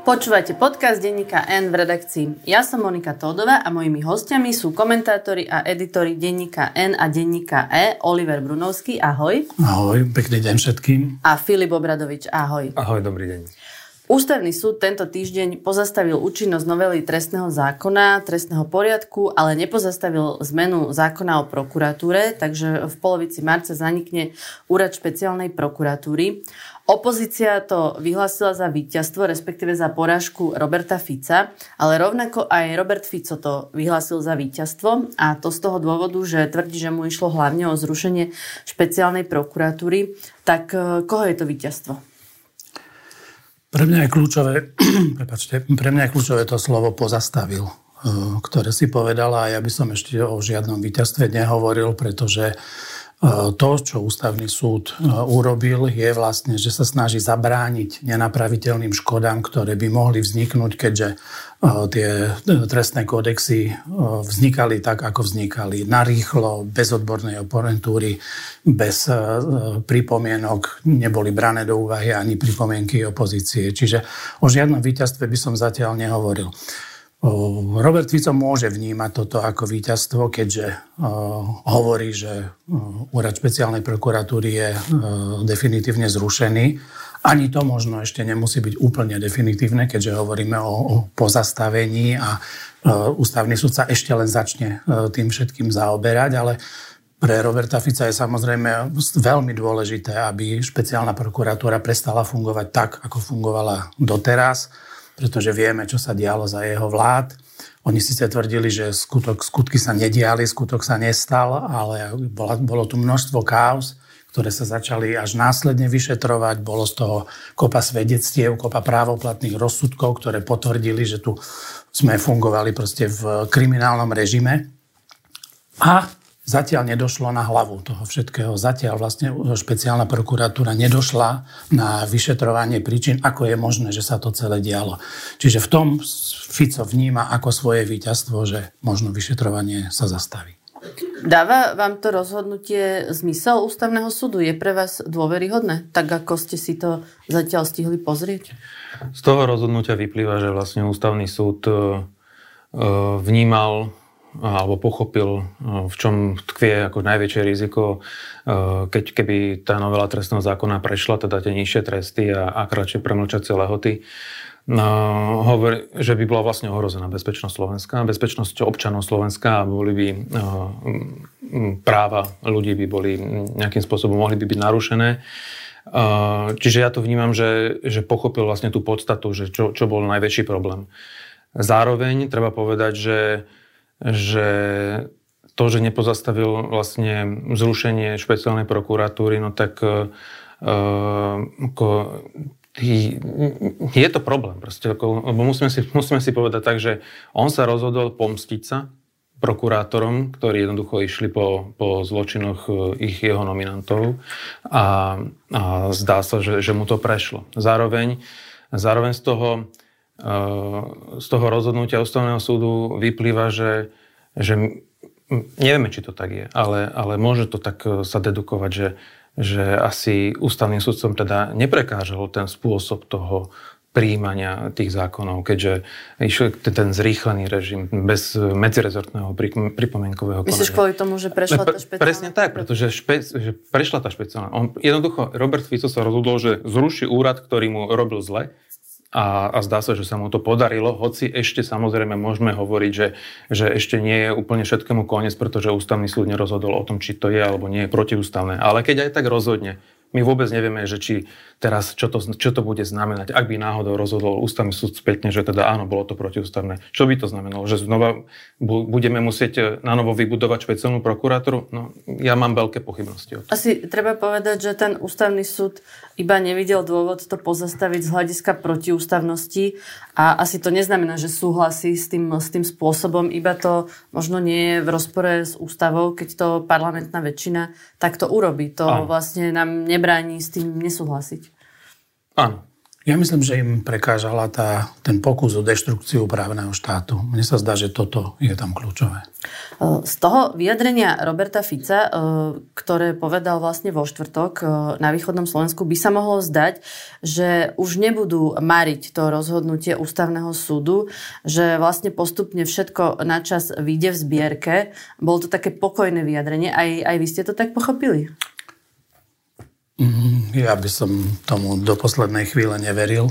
Počúvate podcast denníka N v redakcii. Ja som Monika Tódová a mojimi hostiami sú komentátori a editori denníka N a denníka E Oliver Brunovský, ahoj. Ahoj, pekný deň všetkým. A Filip Obradovič, ahoj. Ahoj, dobrý deň. Ústavný súd tento týždeň pozastavil účinnosť novely trestného zákona, trestného poriadku, ale nepozastavil zmenu zákona o prokuratúre, takže v polovici marca zanikne úrad špeciálnej prokuratúry. Opozícia to vyhlásila za víťazstvo, respektíve za porážku Roberta Fica, ale rovnako aj Robert Fico to vyhlásil za víťazstvo a to z toho dôvodu, že tvrdí, že mu išlo hlavne o zrušenie špeciálnej prokuratúry. Tak eh, koho je to víťazstvo? Pre mňa je kľúčové, prepačte, pre mňa je kľúčové to slovo pozastavil, eh, ktoré si povedala a ja by som ešte o žiadnom víťazstve nehovoril, pretože to, čo ústavný súd e, urobil, je vlastne, že sa snaží zabrániť nenapraviteľným škodám, ktoré by mohli vzniknúť, keďže e, tie trestné kódexy e, vznikali tak, ako vznikali. Narýchlo, bez odbornej oponentúry, bez pripomienok, neboli brané do úvahy ani pripomienky opozície. Čiže o žiadnom víťazstve by som zatiaľ nehovoril. Robert Fico môže vnímať toto ako víťazstvo, keďže hovorí, že úrad špeciálnej prokuratúry je definitívne zrušený. Ani to možno ešte nemusí byť úplne definitívne, keďže hovoríme o, pozastavení a ústavný súd sa ešte len začne tým všetkým zaoberať, ale pre Roberta Fica je samozrejme veľmi dôležité, aby špeciálna prokuratúra prestala fungovať tak, ako fungovala doteraz pretože vieme, čo sa dialo za jeho vlád. Oni síce tvrdili, že skutok, skutky sa nediali, skutok sa nestal, ale bola, bolo tu množstvo káuz, ktoré sa začali až následne vyšetrovať. Bolo z toho kopa svedectiev, kopa právoplatných rozsudkov, ktoré potvrdili, že tu sme fungovali proste v kriminálnom režime. A Zatiaľ nedošlo na hlavu toho všetkého. Zatiaľ vlastne špeciálna prokuratúra nedošla na vyšetrovanie príčin, ako je možné, že sa to celé dialo. Čiže v tom Fico vníma ako svoje víťazstvo, že možno vyšetrovanie sa zastaví. Dáva vám to rozhodnutie zmysel ústavného súdu? Je pre vás dôveryhodné? Tak ako ste si to zatiaľ stihli pozrieť? Z toho rozhodnutia vyplýva, že vlastne ústavný súd e, vnímal alebo pochopil, v čom tkvie ako najväčšie riziko, keď keby tá novela trestného zákona prešla, teda tie nižšie tresty a, a kratšie premlčacie lehoty, no, hovor, že by bola vlastne ohrozená bezpečnosť Slovenska, bezpečnosť občanov Slovenska a boli by práva ľudí by boli nejakým spôsobom mohli by byť narušené. Čiže ja to vnímam, že, že pochopil vlastne tú podstatu, že čo, čo bol najväčší problém. Zároveň treba povedať, že že to, že nepozastavil vlastne zrušenie špeciálnej prokuratúry, no tak uh, ako, je to problém. Proste, ako, lebo musíme si, musíme si povedať tak, že on sa rozhodol pomstiť sa prokurátorom, ktorí jednoducho išli po, po zločinoch e, ich jeho nominantov a, a zdá sa, že, že mu to prešlo. Zároveň, zároveň z toho z toho rozhodnutia ústavného súdu vyplýva, že, že nevieme, či to tak je, ale, ale môže to tak e, sa dedukovať, že, že asi ústavným súdcom teda neprekážal ten spôsob toho príjmania tých zákonov, keďže išiel ten zrýchlený režim bez medzirezortného pripomienkového konania. Myslíš kvôli tomu, že prešla tá špeciálna... Presne tak, pretože špe, že prešla tá špeciálna. On, jednoducho, Robert Fico sa rozhodol, že zruší úrad, ktorý mu robil zle a, a zdá sa, že sa mu to podarilo, hoci ešte samozrejme môžeme hovoriť, že, že ešte nie je úplne všetkému koniec, pretože ústavný súd nerozhodol o tom, či to je alebo nie je protiústavné. Ale keď aj tak rozhodne, my vôbec nevieme, že či teraz, čo to, čo to bude znamenať, ak by náhodou rozhodol ústavný súd spätne, že teda áno, bolo to protiústavné. Čo by to znamenalo? Že znova budeme musieť e, na novo vybudovať špeciálnu prokuratúru? No, ja mám veľké pochybnosti o tom. Asi treba povedať, že ten ústavný súd iba nevidel dôvod to pozastaviť z hľadiska protiústavnosti a asi to neznamená, že súhlasí s tým, s tým spôsobom, iba to možno nie je v rozpore s ústavou, keď to parlamentná väčšina tak to urobí. To áno. vlastne nám nebráni s tým nesúhlasiť. Áno. Ja myslím, že im prekážala tá, ten pokus o deštrukciu právneho štátu. Mne sa zdá, že toto je tam kľúčové. Z toho vyjadrenia Roberta Fica, ktoré povedal vlastne vo štvrtok na východnom Slovensku, by sa mohlo zdať, že už nebudú mariť to rozhodnutie ústavného súdu, že vlastne postupne všetko načas vyjde v zbierke. Bolo to také pokojné vyjadrenie. Aj, aj vy ste to tak pochopili? Mm, ja by som tomu do poslednej chvíle neveril.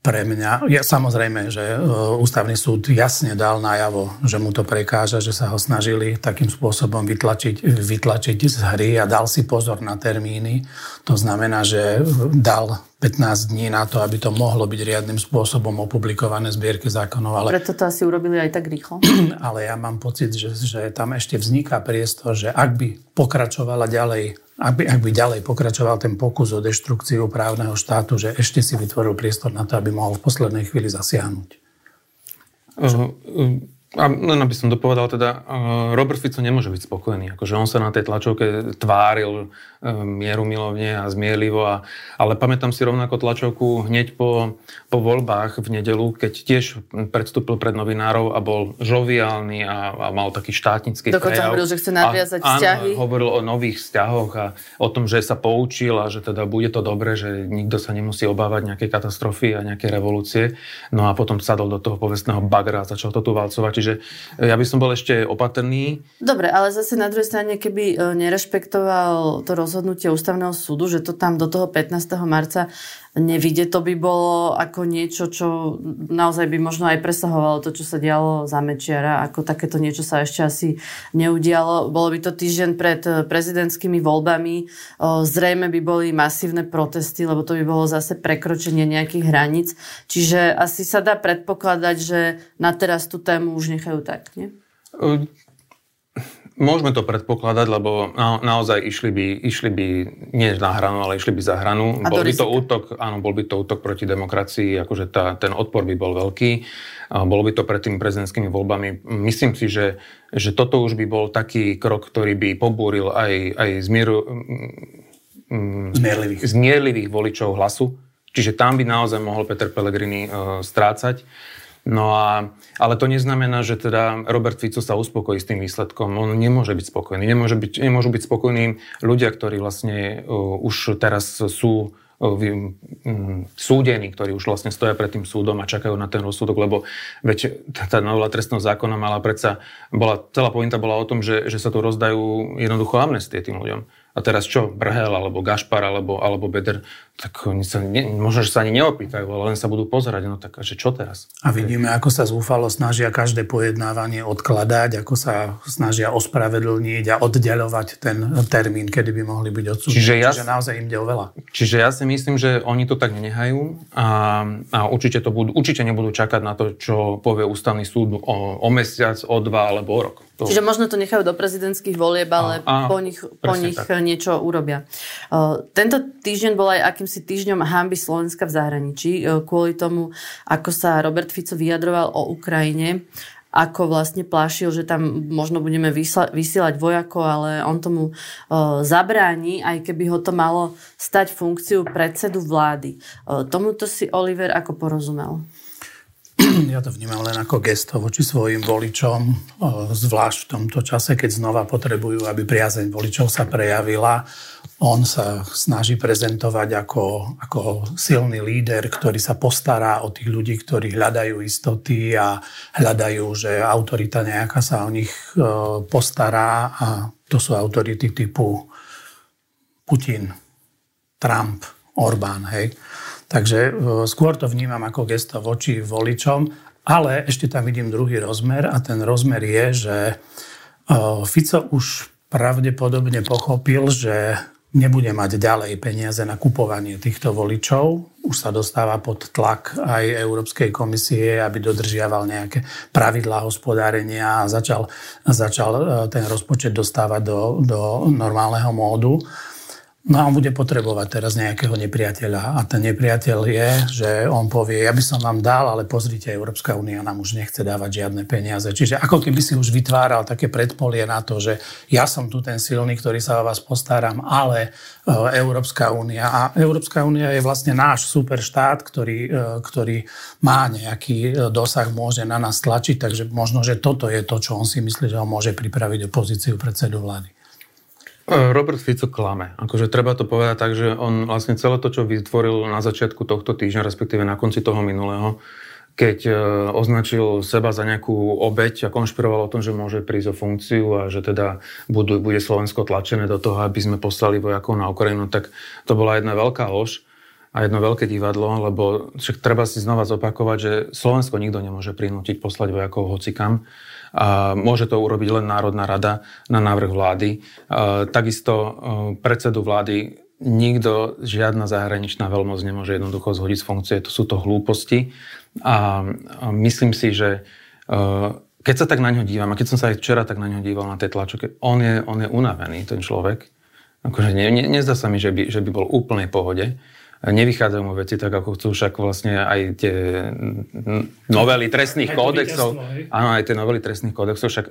Pre mňa, ja, samozrejme, že e, ústavný súd jasne dal najavo, že mu to prekáža, že sa ho snažili takým spôsobom vytlačiť, vytlačiť z hry a dal si pozor na termíny. To znamená, že dal 15 dní na to, aby to mohlo byť riadnym spôsobom opublikované zbierky zákonov. Ale... Preto to asi urobili aj tak rýchlo. Ale ja mám pocit, že, že tam ešte vzniká priestor, že ak by pokračovala ďalej ak by, ak by ďalej pokračoval ten pokus o deštrukciu právneho štátu, že ešte si vytvoril priestor na to, aby mohol v poslednej chvíli zasiahnuť. Uh, uh a len aby som dopovedal, teda Robert Fico nemôže byť spokojný. Akože on sa na tej tlačovke tváril e, mieru milovne a zmierlivo. A, ale pamätám si rovnako tlačovku hneď po, po voľbách v nedelu, keď tiež predstúpil pred novinárov a bol žoviálny a, a mal taký štátnický Dokonca hovoril, že chce nadviazať a, vzťahy. Áno, hovoril o nových vzťahoch a o tom, že sa poučil a že teda bude to dobre, že nikto sa nemusí obávať nejakej katastrofy a nejaké revolúcie. No a potom sadol do toho povestného bagra a začal to tu valcovať Čiže e, ja by som bol ešte opatrný. Dobre, ale zase na druhej strane, keby e, nerešpektoval to rozhodnutie ústavného súdu, že to tam do toho 15. marca nevidie, to by bolo ako niečo, čo naozaj by možno aj presahovalo to, čo sa dialo za Mečiara, ako takéto niečo sa ešte asi neudialo. Bolo by to týždeň pred e, prezidentskými voľbami, zrejme by boli masívne protesty, lebo to by bolo zase prekročenie nejakých hraníc. Čiže asi sa dá predpokladať, že na teraz tú tému už nechajú tak, nie? Môžeme to predpokladať, lebo na, naozaj išli by, išli by nie na hranu, ale išli by za hranu. A bol by to útok, áno, bol by to útok proti demokracii, akože tá, ten odpor by bol veľký. A bolo by to pred tými prezidentskými voľbami. Myslím si, že, že toto už by bol taký krok, ktorý by pobúril aj, aj zmieru, mm, zmierlivých. zmierlivých voličov hlasu. Čiže tam by naozaj mohol Peter Pellegrini uh, strácať. No a, ale to neznamená, že teda Robert Fico sa uspokojí s tým výsledkom. On nemôže byť spokojný. Nemôže byť, nemôžu byť spokojní ľudia, ktorí vlastne uh, už teraz sú uh, um, súdení, ktorí už vlastne stoja pred tým súdom a čakajú na ten rozsudok, lebo veď tá novela trestného zákona mala predsa, bola, celá pointa bola o tom, že, že sa tu rozdajú jednoducho amnestie tým ľuďom. A teraz čo? Brhel, alebo Gašpar, alebo, alebo Beder, tak oni sa, ne, možno, že sa ani neopýtajú, ale len sa budú pozerať. No tak, že čo teraz? A vidíme, ako sa zúfalo snažia každé pojednávanie odkladať, ako sa snažia ospravedlniť a oddelovať ten termín, kedy by mohli byť odsúdení. Čiže, ja, Čiže naozaj im ide o veľa. Čiže ja si myslím, že oni to tak nenehajú a, a určite, to budú, určite nebudú čakať na to, čo povie ústavný súd o, o mesiac, o dva alebo o rok. To... Čiže možno to nechajú do prezidentských volieb, ale a, a, po nich, po nich niečo urobia. Uh, tento týždeň bol aj akýmsi týždňom hamby Slovenska v zahraničí, uh, kvôli tomu, ako sa Robert Fico vyjadroval o Ukrajine ako vlastne plášil, že tam možno budeme vysielať vojakov, ale on tomu uh, zabráni, aj keby ho to malo stať funkciu predsedu vlády. Uh, tomuto si Oliver ako porozumel? Ja to vnímam len ako gesto voči svojim voličom, zvlášť v tomto čase, keď znova potrebujú, aby priazeň voličov sa prejavila. On sa snaží prezentovať ako, ako silný líder, ktorý sa postará o tých ľudí, ktorí hľadajú istoty a hľadajú, že autorita nejaká sa o nich postará a to sú autority typu Putin, Trump, Orbán, hej. Takže e, skôr to vnímam ako gesto voči voličom, ale ešte tam vidím druhý rozmer a ten rozmer je, že e, Fico už pravdepodobne pochopil, že nebude mať ďalej peniaze na kupovanie týchto voličov. Už sa dostáva pod tlak aj Európskej komisie, aby dodržiaval nejaké pravidlá hospodárenia a začal, začal e, ten rozpočet dostávať do, do normálneho módu. No a on bude potrebovať teraz nejakého nepriateľa. A ten nepriateľ je, že on povie, ja by som vám dal, ale pozrite, Európska únia nám už nechce dávať žiadne peniaze. Čiže ako keby si už vytváral také predpolie na to, že ja som tu ten silný, ktorý sa o vás postaram, ale e, Európska únia. A Európska únia je vlastne náš superštát, ktorý, e, ktorý má nejaký e, dosah, môže na nás tlačiť, takže možno, že toto je to, čo on si myslí, že on môže pripraviť opozíciu predsedu vlády. E, Robert Fico klame. Akože treba to povedať tak, že on vlastne celé to, čo vytvoril na začiatku tohto týždňa, respektíve na konci toho minulého, keď e, označil seba za nejakú obeď a konšpiroval o tom, že môže prísť o funkciu a že teda budú, bude Slovensko tlačené do toho, aby sme poslali vojakov na Ukrajinu, tak to bola jedna veľká lož a jedno veľké divadlo, lebo však treba si znova zopakovať, že Slovensko nikto nemôže prinútiť poslať vojakov hocikam. Môže to urobiť len Národná rada na návrh vlády. Takisto predsedu vlády nikto, žiadna zahraničná veľmoc nemôže jednoducho zhodiť z funkcie. To sú to hlúposti. A myslím si, že keď sa tak na ňo dívam, a keď som sa aj včera tak na ňo díval na tej tlačoke, on je, on je unavený, ten človek. Akože ne, ne, nezdá sa mi, že by, že by bol úplne v pohode nevychádzajú mu veci tak, ako chcú, však vlastne aj tie novely trestných kódexov, áno, aj tie novely trestných kódexov, však,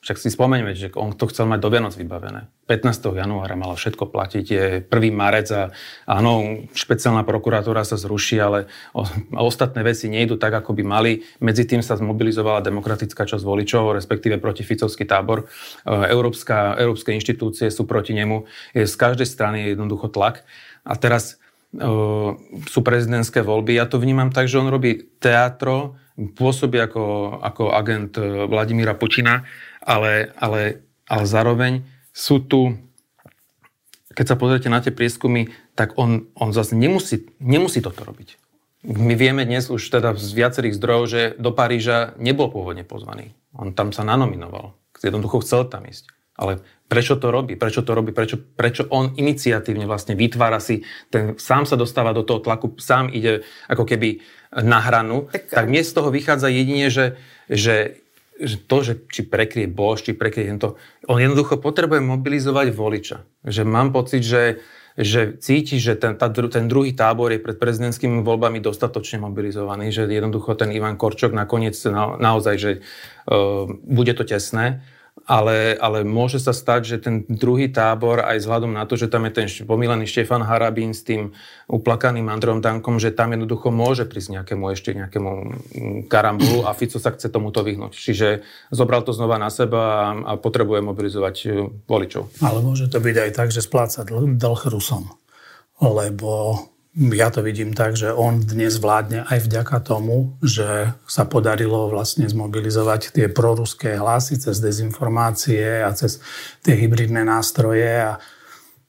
však si spomeňme, že on to chcel mať do Vianoc vybavené. 15. januára malo všetko platiť, je 1. marec a áno, špeciálna prokuratúra sa zruší, ale o, ostatné veci nejdu tak, ako by mali. Medzi tým sa zmobilizovala demokratická časť voličov, respektíve proti Ficovský tábor. E, Európska, európske inštitúcie sú proti nemu. Je z každej strany jednoducho tlak. A teraz sú prezidentské voľby. Ja to vnímam tak, že on robí teatro, pôsobí ako, ako agent e, Vladimíra Putina, ale, ale, ale zároveň sú tu, keď sa pozriete na tie prieskumy, tak on, on zase nemusí, nemusí toto robiť. My vieme dnes už teda z viacerých zdrojov, že do Paríža nebol pôvodne pozvaný. On tam sa nanominoval. Jednoducho chcel tam ísť. Ale prečo to robí? Prečo to robí? Prečo, prečo on iniciatívne vlastne vytvára si, ten, sám sa dostáva do toho tlaku, sám ide ako keby na hranu, tak, tak mne z toho vychádza jedine, že, že, že to, že či prekrie Bož, či prekrie to, on jednoducho potrebuje mobilizovať voliča. Že mám pocit, že, že cíti, že ten, tá, ten druhý tábor je pred prezidentskými voľbami dostatočne mobilizovaný, že jednoducho ten Ivan Korčok nakoniec na, naozaj, že uh, bude to tesné ale, ale môže sa stať, že ten druhý tábor, aj vzhľadom na to, že tam je ten pomílený Štefan Harabín s tým uplakaným Androm Dankom, že tam jednoducho môže prísť nejakému ešte nejakému mm, karambulu a Fico sa chce tomuto vyhnúť. Čiže zobral to znova na seba a, a potrebuje mobilizovať e, voličov. Ale môže to byť aj tak, že spláca dlh, Rusom. Lebo ja to vidím tak, že on dnes vládne aj vďaka tomu, že sa podarilo vlastne zmobilizovať tie proruské hlasy cez dezinformácie a cez tie hybridné nástroje a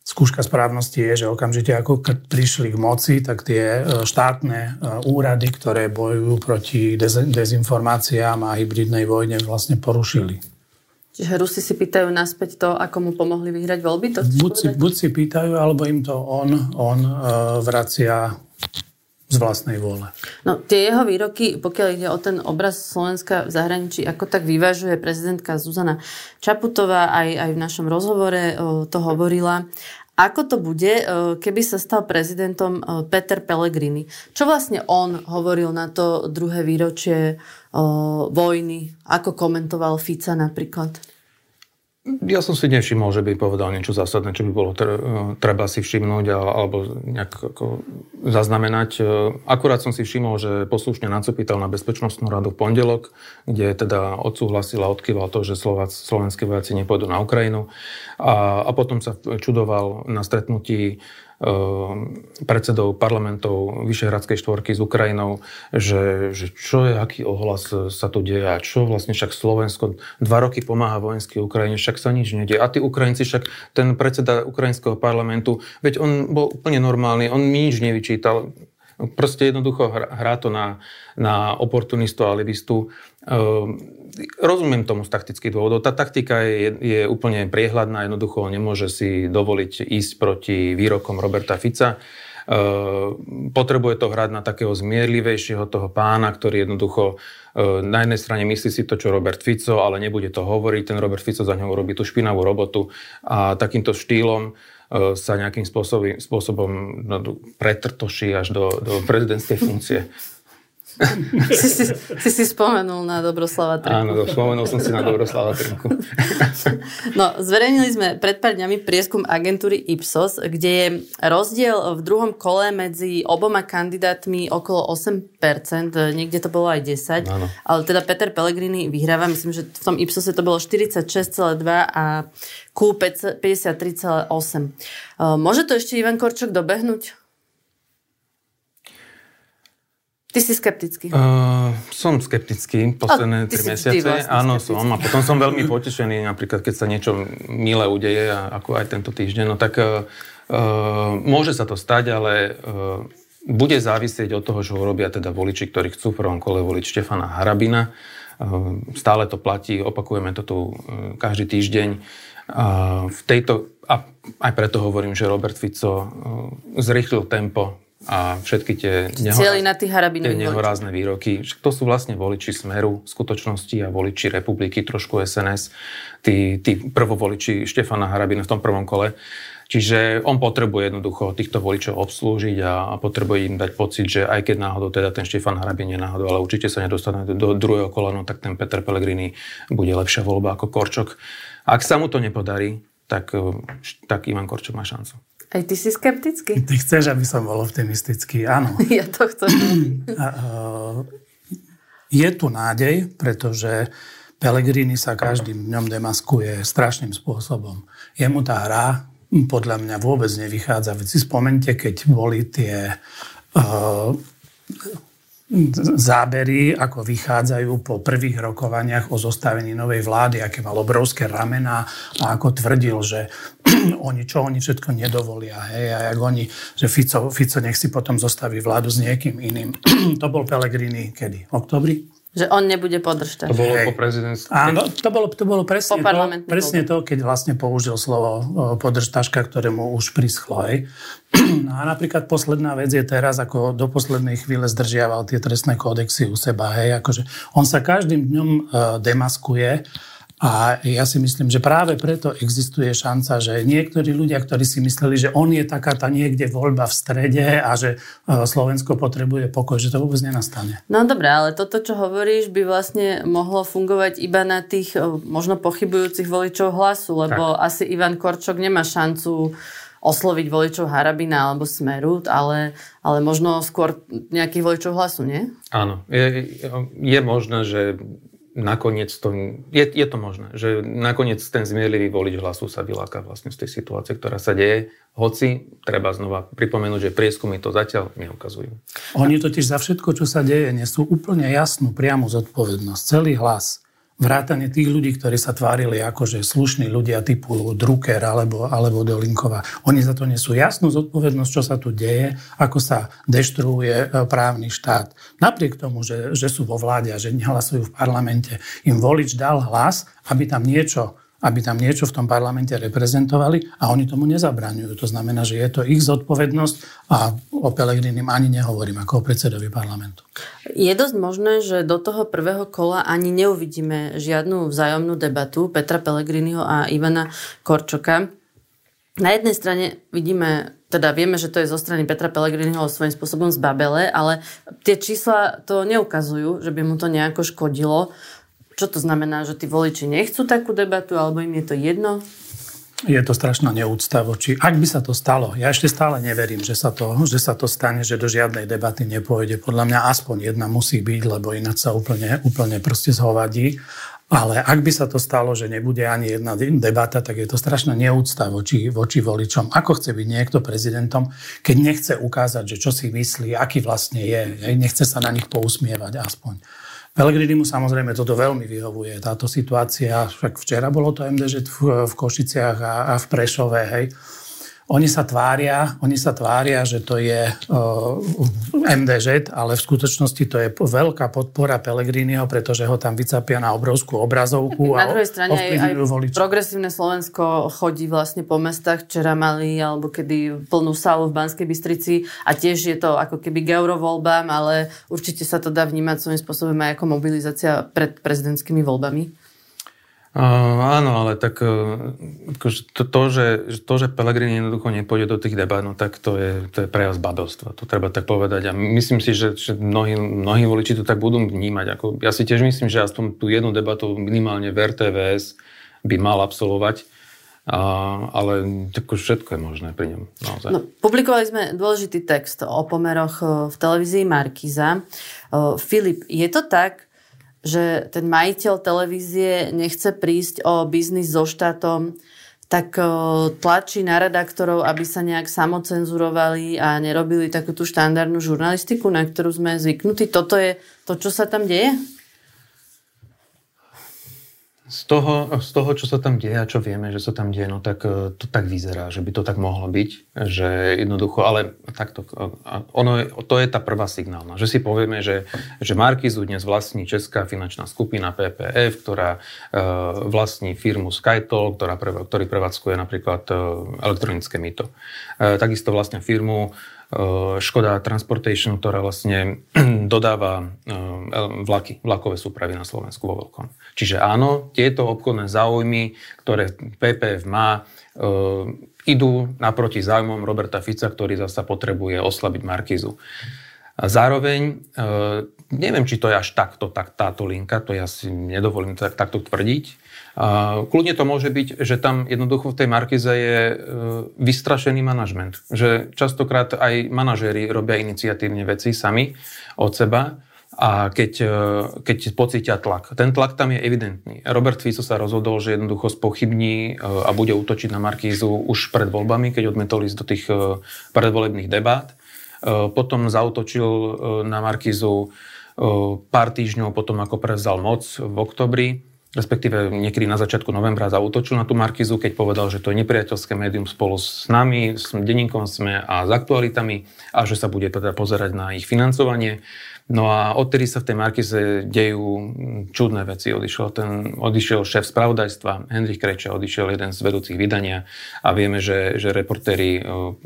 skúška správnosti je, že okamžite ako prišli k moci, tak tie e, štátne e, úrady, ktoré bojujú proti dezinformáciám a hybridnej vojne vlastne porušili. Čiže Rusi si pýtajú naspäť to, ako mu pomohli vyhrať voľby? To buď, si, buď si pýtajú, alebo im to on, on uh, vracia z vlastnej vôle. No, tie jeho výroky, pokiaľ ide o ten obraz Slovenska v zahraničí, ako tak vyvážuje prezidentka Zuzana Čaputová, aj, aj v našom rozhovore to hovorila. Ako to bude, e, keby sa stal prezidentom e, Peter Pellegrini? Čo vlastne on hovoril na to druhé výročie e, vojny? Ako komentoval Fica napríklad? Ja som si nevšimol, že by povedal niečo zásadné, čo by bolo treba si všimnúť alebo nejak ako zaznamenať. Akurát som si všimol, že poslušne nacopýtal na Bezpečnostnú radu v pondelok, kde teda odsúhlasil a odkýval to, že slovenskí vojaci nepôjdu na Ukrajinu. A, a potom sa čudoval na stretnutí predsedov parlamentov Vyšehradskej štvorky s Ukrajinou, že, že čo je, aký ohlas sa tu deje a čo vlastne však Slovensko dva roky pomáha vojenský Ukrajine, však sa nič nedie. A tí Ukrajinci však, ten predseda ukrajinského parlamentu, veď on bol úplne normálny, on mi nič nevyčítal, Proste jednoducho hrá to na, na oportunistu a alibistu. Ehm, rozumiem tomu z taktických dôvodov. Tá taktika je, je úplne priehľadná, jednoducho nemôže si dovoliť ísť proti výrokom Roberta Fica. Ehm, potrebuje to hrať na takého zmierlivejšieho toho pána, ktorý jednoducho ehm, na jednej strane myslí si to, čo Robert Fico, ale nebude to hovoriť. Ten Robert Fico za ňou robí tú špinavú robotu a takýmto štýlom sa nejakým spôsobom, spôsobom no, pretrtoší až do, do prezidentskej funkcie si, si, si si spomenul na Dobroslava Trinku. Áno, spomenul som si na Dobroslava Trinku. no, zverejnili sme pred pár dňami prieskum agentúry Ipsos, kde je rozdiel v druhom kole medzi oboma kandidátmi okolo 8%, niekde to bolo aj 10%, Áno. ale teda Peter Pellegrini vyhráva, myslím, že v tom Ipsose to bolo 46,2 a Q 53,8. Môže to ešte Ivan Korčok dobehnúť? Ty si skeptický? Uh, som skeptický posledné tri mesiace. Vlastne Áno, skeptický. som. A potom som veľmi potešený, napríklad keď sa niečo milé udeje, ako aj tento týždeň. No tak uh, môže sa to stať, ale uh, bude závisieť od toho, čo urobia teda voliči, ktorí chcú v prvom kole voliť Štefana Harabina. Uh, stále to platí, opakujeme to tu uh, každý týždeň. Uh, v tejto, a aj preto hovorím, že Robert Fico zrýchlil tempo a všetky tie, nehoráz, na tých tie nehorázne výroky. To sú vlastne voliči Smeru v skutočnosti a voliči republiky, trošku SNS, tí, tí prvovoliči Štefana Harabina v tom prvom kole. Čiže on potrebuje jednoducho týchto voličov obslúžiť a, a potrebuje im dať pocit, že aj keď náhodou teda ten Štefan Harabin je náhodou, ale určite sa nedostane do, do druhého kola, no tak ten Peter Pellegrini bude lepšia voľba ako Korčok. Ak sa mu to nepodarí, tak, tak Ivan Korčok má šancu. Aj ty si skeptický? Ty chceš, aby som bol optimistický, áno. Ja to chcem. Je tu nádej, pretože Pelegrini sa každým dňom demaskuje strašným spôsobom. Jemu tá hra podľa mňa vôbec nevychádza. Veď si spomente, keď boli tie uh, zábery, ako vychádzajú po prvých rokovaniach o zostavení novej vlády, aké mal obrovské ramená a ako tvrdil, že oni čo, oni všetko nedovolia. Hej, a jak oni, že Fico, Fico nech si potom zostaví vládu s niekým iným. to bol Pelegrini kedy? Oktobri? Že on nebude podržtač. To bolo po prezidentstve. Áno, to bolo, to bolo presne, to, presne to, keď vlastne použil slovo podržtačka, ktorému už prischlo. Hej. A napríklad posledná vec je teraz, ako do poslednej chvíle zdržiaval tie trestné kódexy u seba. Hej. Akože on sa každým dňom uh, demaskuje a ja si myslím, že práve preto existuje šanca, že niektorí ľudia, ktorí si mysleli, že on je taká tá niekde voľba v strede a že e, Slovensko potrebuje pokoj, že to vôbec nenastane. No dobré, ale toto, čo hovoríš, by vlastne mohlo fungovať iba na tých e, možno pochybujúcich voličov hlasu, lebo tak. asi Ivan Korčok nemá šancu osloviť voličov Harabina alebo Smeru, ale, ale možno skôr nejakých voličov hlasu, nie? Áno. Je, je možné, že nakoniec to, je, je to možné, že nakoniec ten zmierlivý volič hlasu sa vyláka vlastne z tej situácie, ktorá sa deje, hoci treba znova pripomenúť, že prieskumy to zatiaľ neukazujú. Oni totiž za všetko, čo sa deje, nesú úplne jasnú priamu zodpovednosť. Celý hlas vrátane tých ľudí, ktorí sa tvárili ako že slušní ľudia typu Drucker alebo, alebo Dolinková. Oni za to nesú jasnú zodpovednosť, čo sa tu deje, ako sa deštruuje e, právny štát. Napriek tomu, že, že sú vo vláde a že nehlasujú v parlamente, im volič dal hlas, aby tam niečo aby tam niečo v tom parlamente reprezentovali a oni tomu nezabraňujú. To znamená, že je to ich zodpovednosť a o Pelegrinim ani nehovorím ako o predsedovi parlamentu. Je dosť možné, že do toho prvého kola ani neuvidíme žiadnu vzájomnú debatu Petra Pelegriniho a Ivana Korčoka. Na jednej strane vidíme, teda vieme, že to je zo strany Petra Pelegriniho svojím spôsobom zbabele, ale tie čísla to neukazujú, že by mu to nejako škodilo. Čo to znamená, že tí voliči nechcú takú debatu, alebo im je to jedno? Je to strašná neúcta voči... Ak by sa to stalo, ja ešte stále neverím, že sa to, že sa to stane, že do žiadnej debaty nepôjde. Podľa mňa aspoň jedna musí byť, lebo ináč sa úplne, úplne proste zhovadí. Ale ak by sa to stalo, že nebude ani jedna debata, tak je to strašná neúcta voči, voči voličom. Ako chce byť niekto prezidentom, keď nechce ukázať, že čo si myslí, aký vlastne je. Nechce sa na nich pousmievať aspoň. Pelegrini mu samozrejme toto veľmi vyhovuje, táto situácia. Však včera bolo to MDŽ v, v Košiciach a, a v Prešove, hej. Oni sa tvária, oni sa tvária, že to je MDŽ, ale v skutočnosti to je veľká podpora Pelegriniho, pretože ho tam vycapia na obrovskú obrazovku na druhej strane aj, aj progresívne Slovensko chodí vlastne po mestách. Včera mali, alebo kedy plnú sálu v Banskej Bystrici a tiež je to ako keby k eurovoľbám, ale určite sa to dá vnímať svojím spôsobom aj ako mobilizácia pred prezidentskými voľbami. Uh, áno, ale tak uh, to, to, že, to, že Pelegrini jednoducho nepôjde do tých debat, no tak to je, to je prejav zbadovstva. To treba tak povedať. A myslím si, že, že mnohí, mnohí voliči to tak budú vnímať. Ako, ja si tiež myslím, že aspoň tú jednu debatu minimálne v RTVS by mal absolvovať. A, ale tako všetko je možné pri ňom. Naozaj. No, publikovali sme dôležitý text o pomeroch v televízii Markiza. Filip, je to tak, že ten majiteľ televízie nechce prísť o biznis so štátom, tak tlačí na redaktorov, aby sa nejak samocenzurovali a nerobili takú tú štandardnú žurnalistiku, na ktorú sme zvyknutí. Toto je to, čo sa tam deje? Z toho, z toho, čo sa tam deje a čo vieme, že sa tam deje, no tak e, to tak vyzerá, že by to tak mohlo byť, že jednoducho, ale takto, e, ono, to je tá prvá signálna, že si povieme, že, že Markizu dnes vlastní Česká finančná skupina PPF, ktorá e, vlastní firmu SkyToll, ktorá, ktorý prevádzkuje napríklad e, elektronické mýto. E, takisto vlastne firmu Škoda Transportation, ktorá vlastne dodáva eh, vlaky, vlakové súpravy na Slovensku vo veľkom. Čiže áno, tieto obchodné záujmy, ktoré PPF má, eh, idú naproti záujmom Roberta Fica, ktorý zasa potrebuje oslabiť Markizu. Zároveň, neviem, či to je až takto, tak, táto linka, to ja si nedovolím tak, takto tvrdiť, kľudne to môže byť, že tam jednoducho v tej Markize je e, vystrašený manažment. Že častokrát aj manažéri robia iniciatívne veci sami od seba a keď, e, keď pocítia tlak. Ten tlak tam je evidentný. Robert Fico sa rozhodol, že jednoducho spochybní e, a bude útočiť na Markízu už pred voľbami, keď odmietol ísť do tých predvolebných debát. Potom zautočil na Markízu pár týždňov potom, ako prevzal moc v oktobri respektíve niekedy na začiatku novembra zautočil na tú Markizu, keď povedal, že to je nepriateľské médium spolu s nami, s denníkom SME a s aktualitami a že sa bude teda pozerať na ich financovanie. No a odtedy sa v tej Markize dejú čudné veci. Odišiel, ten, odišiel šéf spravodajstva, Hendrik Kreča, odišiel jeden z vedúcich vydania a vieme, že, že reportéri e,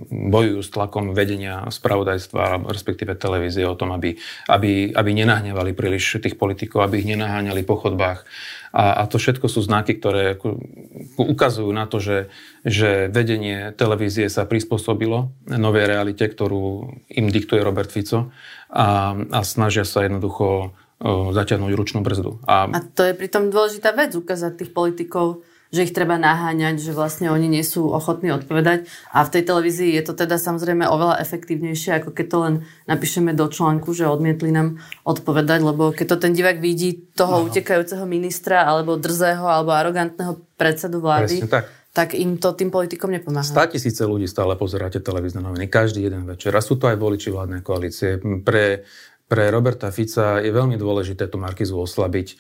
bojujú s tlakom vedenia spravodajstva, respektíve televízie o tom, aby, aby, aby nenahnevali príliš tých politikov, aby ich nenaháňali po chodbách a, a to všetko sú znaky, ktoré ukazujú na to, že, že vedenie televízie sa prispôsobilo novej realite, ktorú im diktuje Robert Fico a, a snažia sa jednoducho zaťahnuť ručnú brzdu. A, a to je pritom dôležitá vec, ukázať tých politikov, že ich treba naháňať, že vlastne oni nie sú ochotní odpovedať. A v tej televízii je to teda samozrejme oveľa efektívnejšie, ako keď to len napíšeme do článku, že odmietli nám odpovedať, lebo keď to ten divák vidí toho Aha. utekajúceho ministra, alebo drzého, alebo arogantného predsedu vlády, tak tak im to tým politikom nepomáha. 100 tisíce ľudí stále pozeráte televízne noviny, každý jeden večer. A sú to aj voliči vládnej koalície. Pre, pre Roberta Fica je veľmi dôležité tú Markizu oslabiť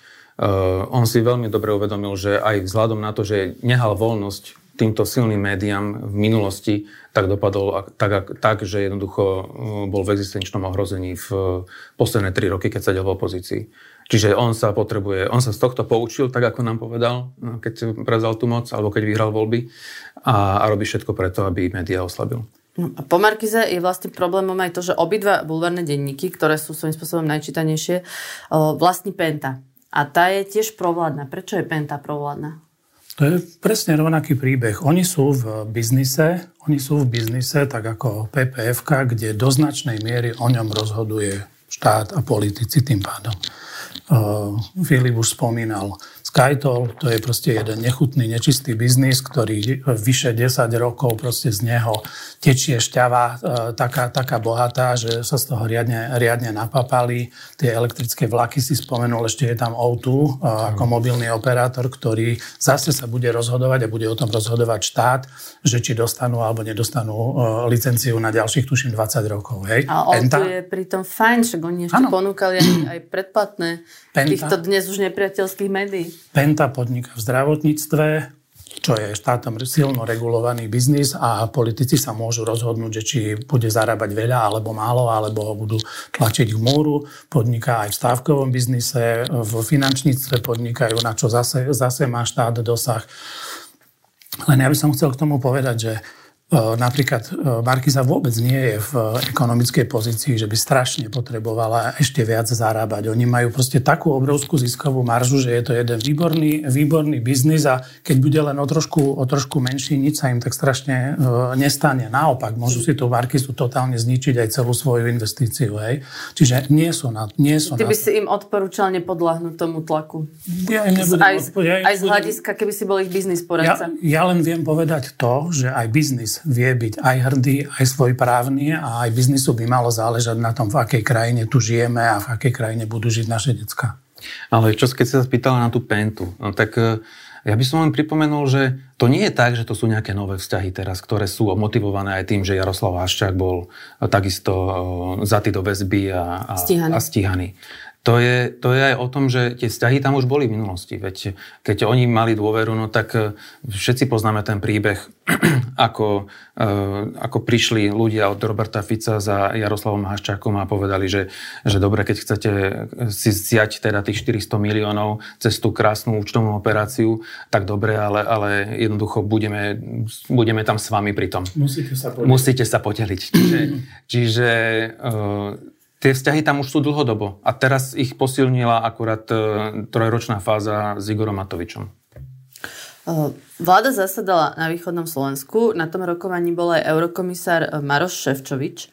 on si veľmi dobre uvedomil, že aj vzhľadom na to, že nehal voľnosť týmto silným médiám v minulosti, tak dopadol tak, tak že jednoducho uh, bol v existenčnom ohrození v posledné tri roky, keď sedel v opozícii. Čiže on sa potrebuje, on sa z tohto poučil, tak ako nám povedal, keď prevzal tú moc, alebo keď vyhral voľby a, a robí všetko preto, aby médiá oslabil. No a po Markize je vlastne problémom aj to, že obidva bulvárne denníky, ktoré sú svojím spôsobom najčítanejšie, vlastní Penta. A tá je tiež provládna. Prečo je Penta provládna? To je presne rovnaký príbeh. Oni sú v biznise, oni sú v biznise tak ako PPF, kde do značnej miery o ňom rozhoduje štát a politici tým pádom. Uh, Filip už spomínal SkyToll, to je proste jeden nechutný, nečistý biznis, ktorý vyše 10 rokov proste z neho tečie šťava e, taká, taká bohatá, že sa z toho riadne, riadne napapali. Tie elektrické vlaky si spomenul, ešte je tam O2 e, ako mobilný operátor, ktorý zase sa bude rozhodovať a bude o tom rozhodovať štát, že či dostanú alebo nedostanú e, licenciu na ďalších, tuším, 20 rokov. Hej? A O2 je pritom fajn, však oni ešte ano. ponúkali aj, aj predplatné Penta. týchto dnes už nepriateľských médií. Penta podniká v zdravotníctve, čo je štátom silno regulovaný biznis a politici sa môžu rozhodnúť, že či bude zarábať veľa alebo málo, alebo ho budú tlačiť k múru. Podniká aj v stávkovom biznise, v finančníctve podnikajú, na čo zase, zase má štát dosah. Len ja by som chcel k tomu povedať, že Napríklad Markiza vôbec nie je v ekonomickej pozícii, že by strašne potrebovala ešte viac zarábať. Oni majú proste takú obrovskú ziskovú maržu, že je to jeden výborný, výborný biznis a keď bude len o trošku, o trošku menší, nič sa im tak strašne nestane. Naopak, môžu si tú Markizu totálne zničiť aj celú svoju investíciu. Hej. Čiže nie sú na... Nie sú Ty by na... si im odporúčal nepodľahnúť tomu tlaku. Ja im nebudem, aj, ja im aj z hľadiska, keby si bol ich biznis poradca. Ja, ja len viem povedať to, že aj biznis vie byť aj hrdý, aj svojprávny a aj biznisu by malo záležať na tom, v akej krajine tu žijeme a v akej krajine budú žiť naše decka. Ale čo keď si sa spýtala na tú pentu, no tak e, ja by som len pripomenul, že to nie je tak, že to sú nejaké nové vzťahy teraz, ktoré sú motivované aj tým, že Jaroslav Haščák bol e, takisto e, zatý do väzby a, a, stíhaný. a stíhaný to je, to je aj o tom, že tie vzťahy tam už boli v minulosti. Veď keď oni mali dôveru, no tak e, všetci poznáme ten príbeh, ako, e, ako prišli ľudia od Roberta Fica za Jaroslavom Haščákom a povedali, že, že dobre, keď chcete si zjať teda tých 400 miliónov cez tú krásnu účtovnú operáciu, tak dobre, ale, ale jednoducho budeme, budeme tam s vami pri tom. Musíte sa podeliť. Musíte sa podeliť. Čiže, čiže Tie vzťahy tam už sú dlhodobo a teraz ich posilnila akurát e, trojročná fáza s Igorom Matovičom. E, vláda zasadala na východnom Slovensku. Na tom rokovaní bol aj eurokomisár Maroš Ševčovič.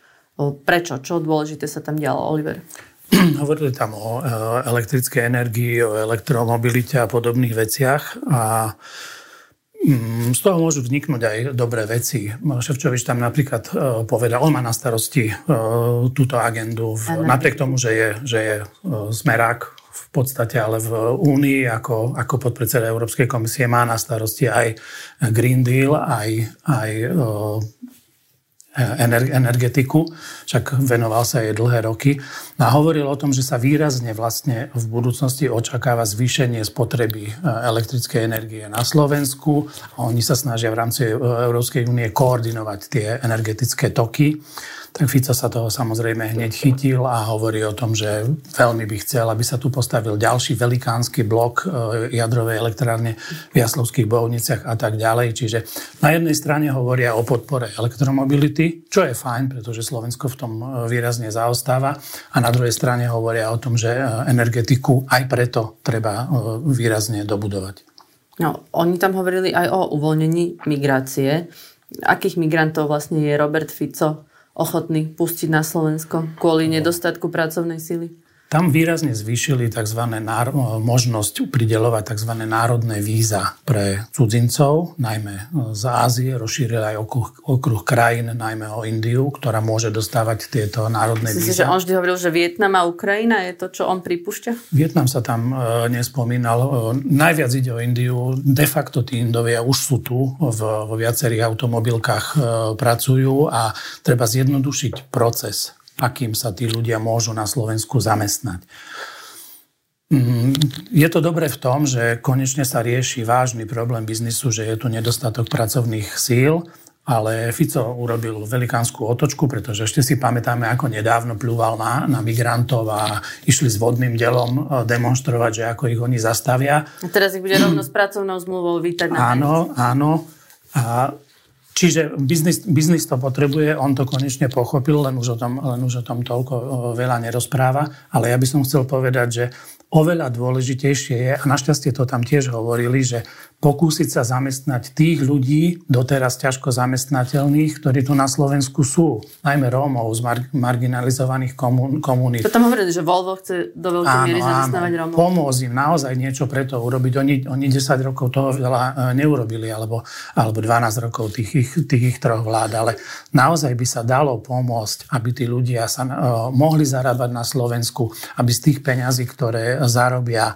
Prečo? Čo dôležité sa tam dialo, Oliver? Hovorili tam o e, elektrickej energii, o elektromobilite a podobných veciach. A z toho môžu vzniknúť aj dobré veci. Ševčovič tam napríklad e, povedal, on má na starosti e, túto agendu, v, napriek tomu, že je, že je e, smerák v podstate, ale v Únii ako, ako podpredseda Európskej komisie má na starosti aj Green Deal, aj, aj energetiku, však venoval sa jej dlhé roky a hovoril o tom, že sa výrazne vlastne v budúcnosti očakáva zvýšenie spotreby e, elektrickej energie na Slovensku. Oni sa snažia v rámci Európskej únie koordinovať tie energetické toky tak Fico sa toho samozrejme hneď chytil a hovorí o tom, že veľmi by chcel, aby sa tu postavil ďalší velikánsky blok e, jadrovej elektrárne v Jaslovských Bovniciach a tak ďalej. Čiže na jednej strane hovoria o podpore elektromobility, čo je fajn, pretože Slovensko v tom e, výrazne zaostáva a na druhej strane hovoria o tom, že e, energetiku aj preto treba výrazne dobudovať. No, oni tam hovorili aj o uvoľnení migrácie. Akých migrantov vlastne je Robert Fico ochotní pustiť na Slovensko kvôli nedostatku pracovnej sily? Tam výrazne zvýšili tzv. Náro- možnosť pridelovať tzv. národné víza pre cudzincov, najmä z Ázie, rozšírili aj okruh, okruh krajín, najmä o Indiu, ktorá môže dostávať tieto národné Myslím víza. že on vždy hovoril, že Vietnam a Ukrajina je to, čo on pripúšťa? Vietnam sa tam e, nespomínal. E, najviac ide o Indiu. De facto tí Indovia už sú tu, v, vo viacerých automobilkách e, pracujú a treba zjednodušiť proces akým sa tí ľudia môžu na Slovensku zamestnať. Mm, je to dobré v tom, že konečne sa rieši vážny problém biznisu, že je tu nedostatok pracovných síl, ale Fico urobil velikánsku otočku, pretože ešte si pamätáme, ako nedávno plúval na, na migrantov a išli s vodným delom e, demonstrovať, že ako ich oni zastavia. A teraz ich bude rovno s pracovnou zmluvou vítať na Áno, áno. A Čiže biznis, biznis to potrebuje, on to konečne pochopil, len už, o tom, len už o tom toľko veľa nerozpráva. Ale ja by som chcel povedať, že oveľa dôležitejšie je, a našťastie to tam tiež hovorili, že pokúsiť sa zamestnať tých ľudí, doteraz ťažko zamestnateľných, ktorí tu na Slovensku sú. Najmä Rómov z mar- marginalizovaných komun- komunít. To tam hovorili, že Volvo chce do veľkej miery zamestnávať Rómov. Pomôcť im naozaj niečo preto urobiť. Oni, oni 10 rokov toho veľa e, neurobili, alebo, alebo 12 rokov tých ich, tých ich troch vlád. Ale naozaj by sa dalo pomôcť, aby tí ľudia sa uh, mohli zarábať na Slovensku, aby z tých peňazí, ktoré zarobia,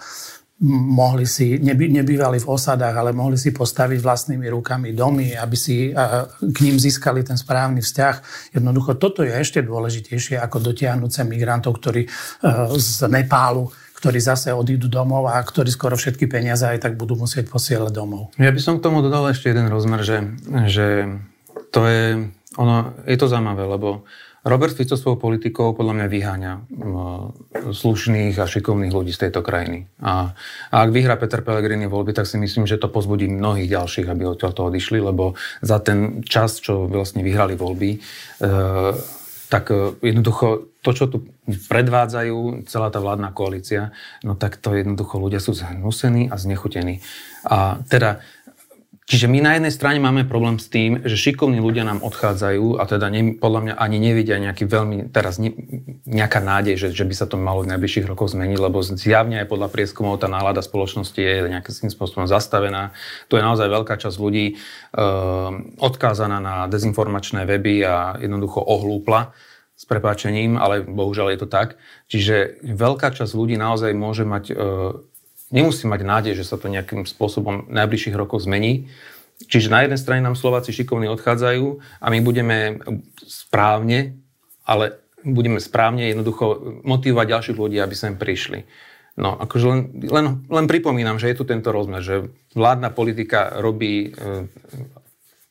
mohli si, neby, nebývali v osadách, ale mohli si postaviť vlastnými rukami domy, aby si k ním získali ten správny vzťah. Jednoducho toto je ešte dôležitejšie ako dotiahnuť sem migrantov, ktorí z Nepálu ktorí zase odídu domov a ktorí skoro všetky peniaze aj tak budú musieť posielať domov. Ja by som k tomu dodal ešte jeden rozmer, že, že to je, ono, je to zaujímavé, lebo Robert Fico svojou politikou podľa mňa vyháňa slušných a šikovných ľudí z tejto krajiny. A, a ak vyhrá Peter Pellegrini voľby, tak si myslím, že to pozbudí mnohých ďalších, aby od toho odišli, lebo za ten čas, čo vlastne vyhrali voľby, e, tak e, jednoducho to, čo tu predvádzajú, celá tá vládna koalícia, no tak to jednoducho ľudia sú zhnusení a znechutení. A teda Čiže my na jednej strane máme problém s tým, že šikovní ľudia nám odchádzajú a teda ne, podľa mňa ani nevidia nejaký veľmi, teraz ne, nejaká nádej, že, že by sa to malo v najbližších rokoch zmeniť, lebo zjavne aj podľa prieskumov tá nálada spoločnosti je nejakým spôsobom zastavená. Tu je naozaj veľká časť ľudí e, odkázaná na dezinformačné weby a jednoducho ohlúpla s prepáčením, ale bohužiaľ je to tak. Čiže veľká časť ľudí naozaj môže mať e, nemusí mať nádej, že sa to nejakým spôsobom v najbližších rokoch zmení. Čiže na jednej strane nám Slováci šikovní odchádzajú a my budeme správne, ale budeme správne jednoducho motivovať ďalších ľudí, aby sem prišli. No, akože len, len, len pripomínam, že je tu tento rozmer, že vládna politika robí e,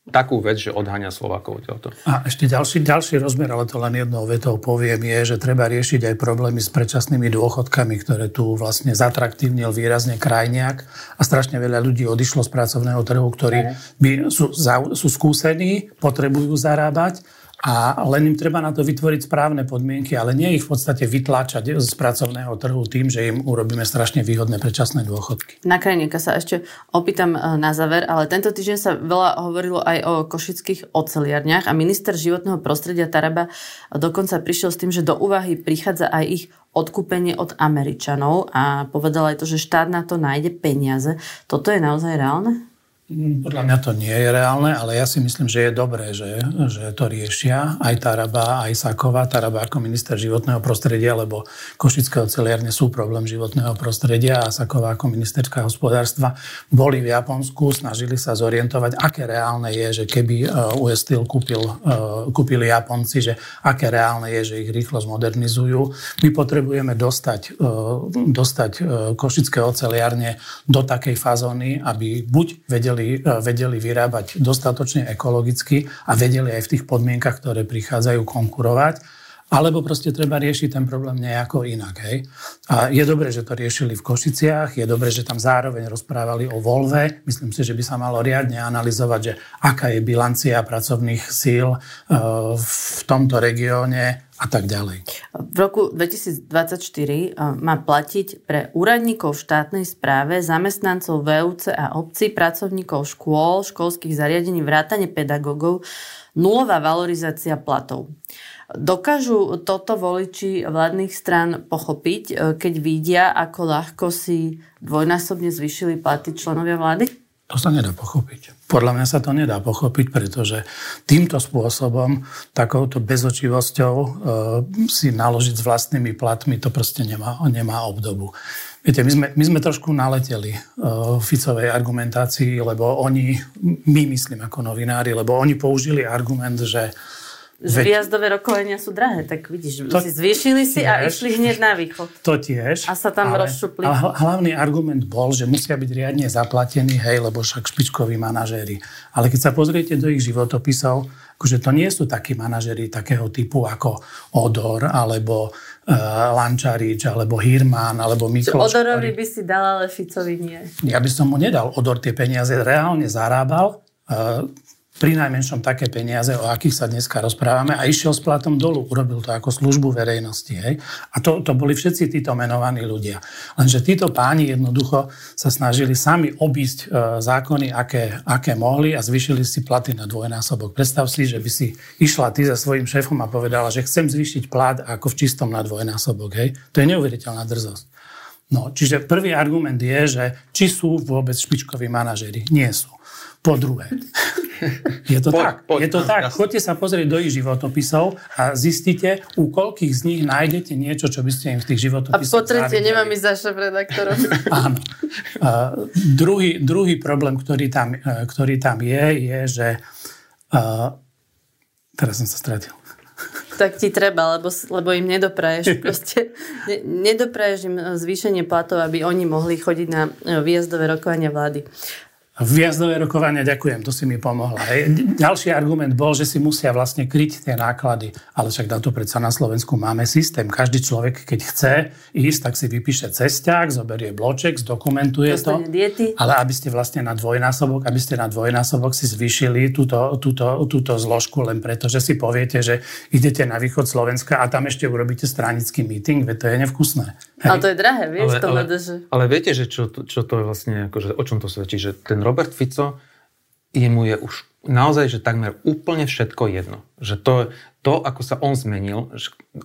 takú vec, že odháňa Slovákov odtiaľto. A ešte ďalší, ďalší rozmer, ale to len jednou vetou poviem, je, že treba riešiť aj problémy s predčasnými dôchodkami, ktoré tu vlastne zatraktívnil výrazne krajniak. A strašne veľa ľudí odišlo z pracovného trhu, ktorí by, sú, sú skúsení, potrebujú zarábať a len im treba na to vytvoriť správne podmienky, ale nie ich v podstate vytláčať z pracovného trhu tým, že im urobíme strašne výhodné predčasné dôchodky. Na krajníka sa ešte opýtam e, na záver, ale tento týždeň sa veľa hovorilo aj o košických oceliarniach a minister životného prostredia Taraba dokonca prišiel s tým, že do úvahy prichádza aj ich odkúpenie od Američanov a povedal aj to, že štát na to nájde peniaze. Toto je naozaj reálne? Podľa mňa to nie je reálne, ale ja si myslím, že je dobré, že, že to riešia aj Taraba, aj Saková. Taraba ako minister životného prostredia, lebo Košické oceliárne sú problém životného prostredia a Saková ako ministerská hospodárstva boli v Japonsku, snažili sa zorientovať, aké reálne je, že keby uh, US Steel kúpil, uh, kúpili Japonci, že aké reálne je, že ich rýchlo zmodernizujú. My potrebujeme dostať, uh, dostať Košické oceliárne do takej fazóny, aby buď vedeli vedeli, e, vedeli vyrábať dostatočne ekologicky a vedeli aj v tých podmienkach, ktoré prichádzajú konkurovať alebo proste treba riešiť ten problém nejako inak. Hej? A je dobré, že to riešili v Košiciach, je dobré, že tam zároveň rozprávali o Volve. Myslím si, že by sa malo riadne analyzovať, že aká je bilancia pracovných síl e, v tomto regióne a tak ďalej. V roku 2024 e, má platiť pre úradníkov v štátnej správe, zamestnancov VUC a obcí, pracovníkov škôl, školských zariadení, vrátane pedagógov, nulová valorizácia platov. Dokážu toto voliči vládnych strán pochopiť, e, keď vidia, ako ľahko si dvojnásobne zvyšili platy členovia vlády? To sa nedá pochopiť. Podľa mňa sa to nedá pochopiť, pretože týmto spôsobom, takouto bezočivosťou e, si naložiť s vlastnými platmi, to proste nemá, nemá obdobu. Viete, my sme, my sme trošku naleteli uh, Ficovej argumentácii, lebo oni, my myslím ako novinári, lebo oni použili argument, že že výjazdové rokovania sú drahé, tak vidíš, to si zvýšili si tiež, a išli hneď na východ. To tiež. A sa tam ale, rozšupli. Ale hlavný argument bol, že musia byť riadne zaplatení, hej, lebo však špičkoví manažéri. Ale keď sa pozriete do ich životopisov, akože to nie sú takí manažéri takého typu ako Odor, alebo uh, Lančarič, alebo Hirman, alebo Mikloš. Odorovi by si dal, ale Ficovi nie. Ja by som mu nedal. Odor tie peniaze reálne zarábal. Uh, pri najmenšom také peniaze, o akých sa dneska rozprávame a išiel s platom dolu. Urobil to ako službu verejnosti. Hej? A to, to boli všetci títo menovaní ľudia. Lenže títo páni jednoducho sa snažili sami obísť e, zákony, aké, aké mohli a zvyšili si platy na dvojnásobok. Predstav si, že by si išla ty za svojím šéfom a povedala, že chcem zvýšiť plat ako v čistom na dvojnásobok. Hej? To je neuveriteľná drzosť. No, čiže prvý argument je, že či sú vôbec špičkoví manažéri. Nie sú. Po druhé, je to poď, tak. Poď, je to no, tak. Jasne. Choďte sa pozrieť do ich životopisov a zistite, u koľkých z nich nájdete niečo, čo by ste im v tých životopisoch A po tretie, nemám ísť za šéf-redaktorom. Áno. Uh, druhý, druhý problém, ktorý tam, uh, ktorý tam je, je, že uh, teraz som sa stratil. Tak ti treba, lebo, lebo im nedopraješ. Proste, ne, nedopraješ im zvýšenie platov, aby oni mohli chodiť na výjazdové rokovania vlády. Viazdové rokovania, ďakujem, to si mi pomohla. Hej. Ďalší argument bol, že si musia vlastne kryť tie náklady. Ale však na to predsa na Slovensku máme systém. Každý človek, keď chce ísť, tak si vypíše cesták, zoberie bloček, zdokumentuje to. Diety. Ale aby ste vlastne na dvojnásobok, aby ste na dvojnásobok si zvýšili túto, túto, túto zložku len preto, že si poviete, že idete na východ Slovenska a tam ešte urobíte stranický meeting, veď to je nevkusné. Hej. Ale to je drahé, vieš, ale, to ale, že... ale viete, že čo, čo to je vlastne, akože, o čom to svedčí, že ten Robert Fico, jemu je už naozaj, že takmer úplne všetko jedno. Že to, to, ako sa on zmenil,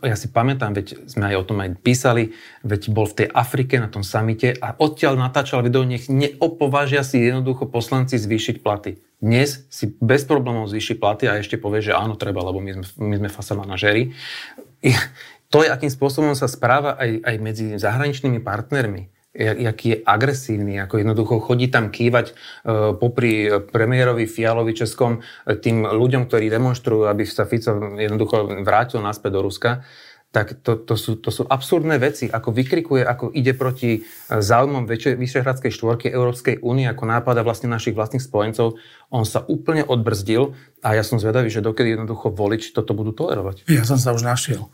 ja si pamätám, veď sme aj o tom aj písali, veď bol v tej Afrike na tom samite a odtiaľ natáčal video, nech neopovážia si jednoducho poslanci zvýšiť platy. Dnes si bez problémov zvýši platy a ešte povie, že áno, treba, lebo my sme, my sme fasa manažéri. To je, akým spôsobom sa správa aj, aj medzi zahraničnými partnermi jaký je agresívny, ako jednoducho chodí tam kývať e, popri premiérovi Fialovi Českom e, tým ľuďom, ktorí demonstrujú, aby sa Fico jednoducho vrátil naspäť do Ruska tak to, to, sú, to sú absurdné veci, ako vykrikuje, ako ide proti e, záujmom Vyšehradskej štvorky Európskej únie, ako nápada vlastne našich vlastných spojencov. On sa úplne odbrzdil a ja som zvedavý, že dokedy jednoducho volič toto budú tolerovať. Ja som sa už našiel.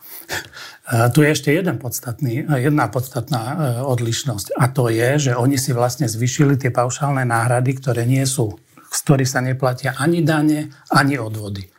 tu je ešte jeden podstatný, jedna podstatná e, odlišnosť a to je, že oni si vlastne zvyšili tie paušálne náhrady, ktoré nie sú, z ktorých sa neplatia ani dane, ani odvody.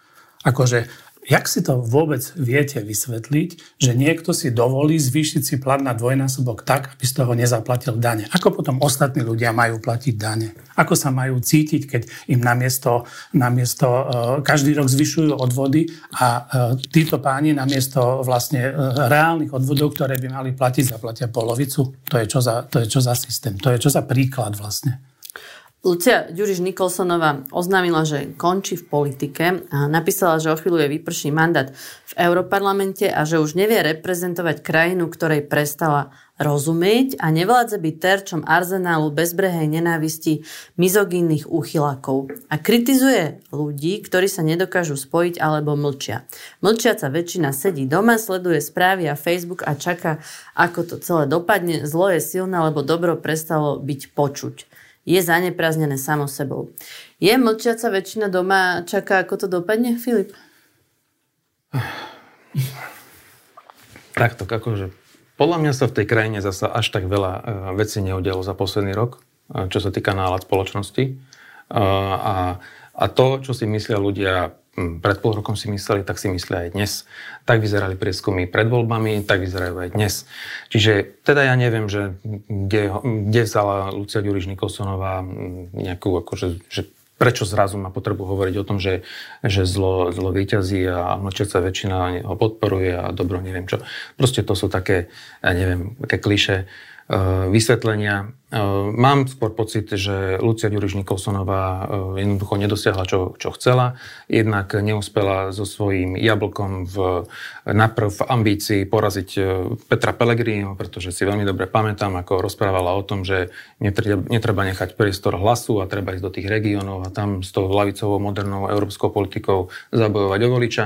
Akože Jak si to vôbec viete vysvetliť, že niekto si dovolí zvýšiť si plat na dvojnásobok tak, aby z toho nezaplatil dane? Ako potom ostatní ľudia majú platiť dane? Ako sa majú cítiť, keď im namiesto, namiesto uh, každý rok zvyšujú odvody a uh, títo páni namiesto vlastne uh, reálnych odvodov, ktoré by mali platiť, zaplatia polovicu? To je čo za, to je čo za systém? To je čo za príklad vlastne? Lucia Ďuriš Nikolsonová oznámila, že končí v politike a napísala, že o chvíľu je vyprší mandát v Európarlamente a že už nevie reprezentovať krajinu, ktorej prestala rozumieť a nevládze byť terčom arzenálu bezbrehej nenávisti mizogínnych úchylákov. A kritizuje ľudí, ktorí sa nedokážu spojiť alebo mlčia. Mlčiaca väčšina sedí doma, sleduje správy a Facebook a čaká, ako to celé dopadne. Zlo je silné, lebo dobro prestalo byť počuť je zaneprázdnené samo sebou. Je mlčiaca väčšina doma čaká, ako to dopadne, Filip? Takto, akože podľa mňa sa v tej krajine zasa až tak veľa uh, vecí neudialo za posledný rok, uh, čo sa týka nálad spoločnosti. Uh, a, a to, čo si myslia ľudia pred pol rokom si mysleli, tak si myslia aj dnes. Tak vyzerali prieskumy pred voľbami, tak vyzerajú aj dnes. Čiže teda ja neviem, že kde, kde vzala Lucia Ďuriš Nikolsonová hm, nejakú, akože, že prečo zrazu má potrebu hovoriť o tom, že, že zlo, zlo vyťazí a mlčiaca väčšina ho podporuje a dobro neviem čo. Proste to sú také, ja neviem, také kliše vysvetlenia. Eh, mám skôr pocit, že Lucia Ďuriš Nikolsonová eh, jednoducho nedosiahla, čo, čo chcela. Jednak neúspela so svojím jablkom v, naprv v ambícii poraziť Petra Pellegriniho, pretože si veľmi dobre pamätám, ako rozprávala o tom, že netreba, netreba nechať priestor hlasu a treba ísť do tých regiónov a tam s tou lavicovou modernou európskou politikou zabojovať o voliča.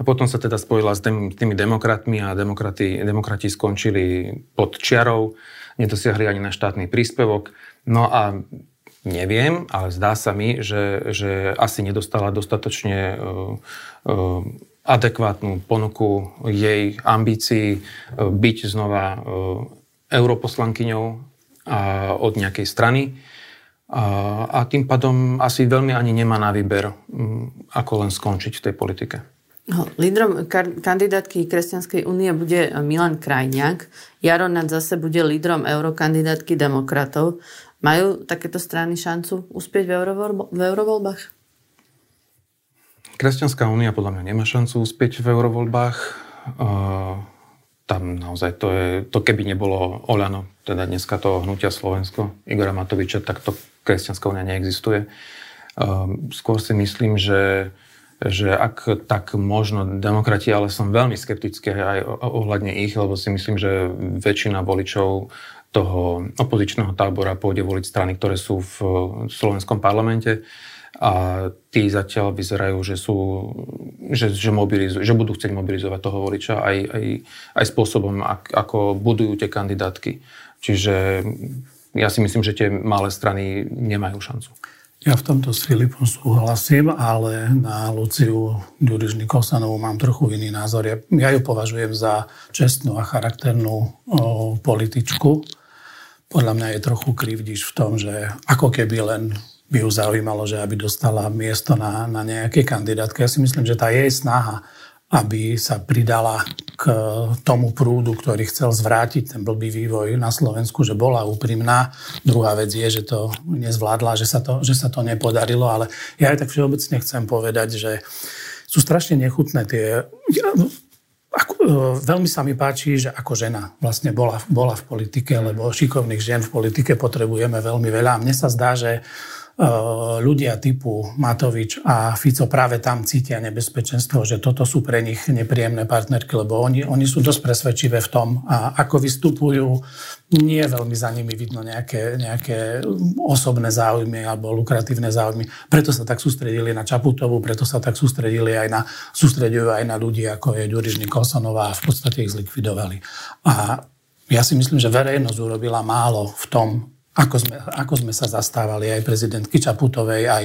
A potom sa teda spojila s tými demokratmi a demokrati, demokrati skončili pod čiarou, nedosiahli ani na štátny príspevok. No a neviem, ale zdá sa mi, že, že asi nedostala dostatočne uh, uh, adekvátnu ponuku jej ambícií uh, byť znova uh, europoslankyňou uh, od nejakej strany. A, a tým pádom asi veľmi ani nemá na výber, ako len skončiť v tej politike. Lídrom kandidátky Kresťanskej únie bude Milan Krajniak. Jaronat zase bude lídrom eurokandidátky demokratov. Majú takéto strany šancu uspieť v, v eurovoľbách? Kresťanská únia podľa mňa nemá šancu uspieť v eurovoľbách. Uh, tam naozaj to je, to keby nebolo Oľano, teda dneska to hnutia Slovensko, Igora Matoviča, tak to Kresťanská únia neexistuje. Uh, skôr si myslím, že že ak tak možno demokrati, ale som veľmi skeptický aj ohľadne ich, lebo si myslím, že väčšina voličov toho opozičného tábora pôjde voliť strany, ktoré sú v slovenskom parlamente a tí zatiaľ vyzerajú, že, sú, že, že, mobilizujú, že budú chcieť mobilizovať toho voliča aj, aj, aj spôsobom, ak, ako budujú tie kandidátky. Čiže ja si myslím, že tie malé strany nemajú šancu. Ja v tomto s Filipom súhlasím, ale na Luciu Ďuriš Nikolsonovú mám trochu iný názor. Ja, ja ju považujem za čestnú a charakternú o, političku. Podľa mňa je trochu krivdiš v tom, že ako keby len by ju zaujímalo, že aby dostala miesto na, na nejaké kandidátke. Ja si myslím, že tá jej snaha aby sa pridala k tomu prúdu, ktorý chcel zvrátiť ten blbý vývoj na Slovensku, že bola úprimná. Druhá vec je, že to nezvládla, že sa to, že sa to nepodarilo, ale ja aj tak všeobecne chcem povedať, že sú strašne nechutné tie... Ako, e, veľmi sa mi páči, že ako žena vlastne bola, bola v politike, lebo šikovných žien v politike potrebujeme veľmi veľa. Mne sa zdá, že ľudia typu Matovič a Fico práve tam cítia nebezpečenstvo, že toto sú pre nich nepríjemné partnerky, lebo oni, oni sú dosť presvedčivé v tom, a ako vystupujú, nie veľmi za nimi vidno nejaké, nejaké osobné záujmy alebo lukratívne záujmy. Preto sa tak sústredili na Čaputovú, preto sa tak sústredili aj na, sústredujú aj na ľudí, ako je Ďuriž Nikolsonová a v podstate ich zlikvidovali. A ja si myslím, že verejnosť urobila málo v tom, ako sme, ako sme sa zastávali aj prezidentky Čaputovej, aj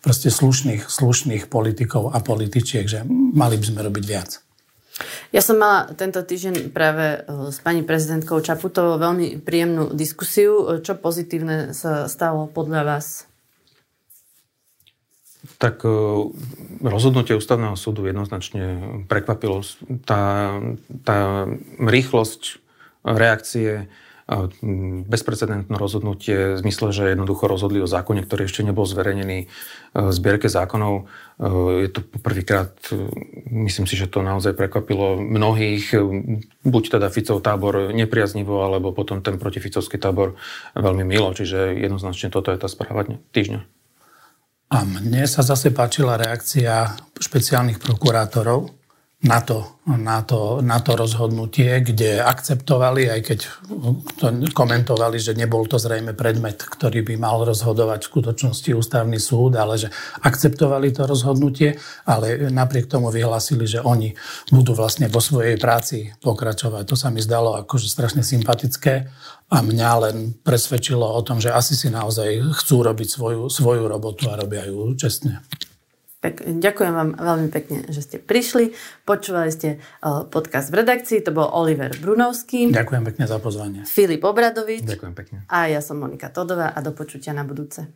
proste slušných, slušných politikov a političiek, že mali by sme robiť viac. Ja som mala tento týždeň práve e, s pani prezidentkou Čaputovou veľmi príjemnú diskusiu. Čo pozitívne sa stalo podľa vás? Tak e, rozhodnutie ústavného súdu jednoznačne prekvapilo. Tá, tá rýchlosť reakcie bezprecedentné rozhodnutie v zmysle, že jednoducho rozhodli o zákone, ktorý ešte nebol zverejnený e, v zbierke zákonov. E, je to poprvýkrát, e, myslím si, že to naozaj prekvapilo mnohých, buď teda Ficov tábor nepriaznivo, alebo potom ten protificovský tábor veľmi milo. Čiže jednoznačne toto je tá správa týždňa. A mne sa zase páčila reakcia špeciálnych prokurátorov, na to, na, to, na to rozhodnutie, kde akceptovali, aj keď to komentovali, že nebol to zrejme predmet, ktorý by mal rozhodovať v skutočnosti ústavný súd, ale že akceptovali to rozhodnutie, ale napriek tomu vyhlásili, že oni budú vlastne vo svojej práci pokračovať. To sa mi zdalo akože strašne sympatické a mňa len presvedčilo o tom, že asi si naozaj chcú robiť svoju, svoju robotu a robia ju čestne. Tak ďakujem vám veľmi pekne, že ste prišli. Počúvali ste uh, podcast v redakcii, to bol Oliver Brunovský. Ďakujem pekne za pozvanie. Filip Obradovič. Ďakujem pekne. A ja som Monika Todová a do počutia na budúce.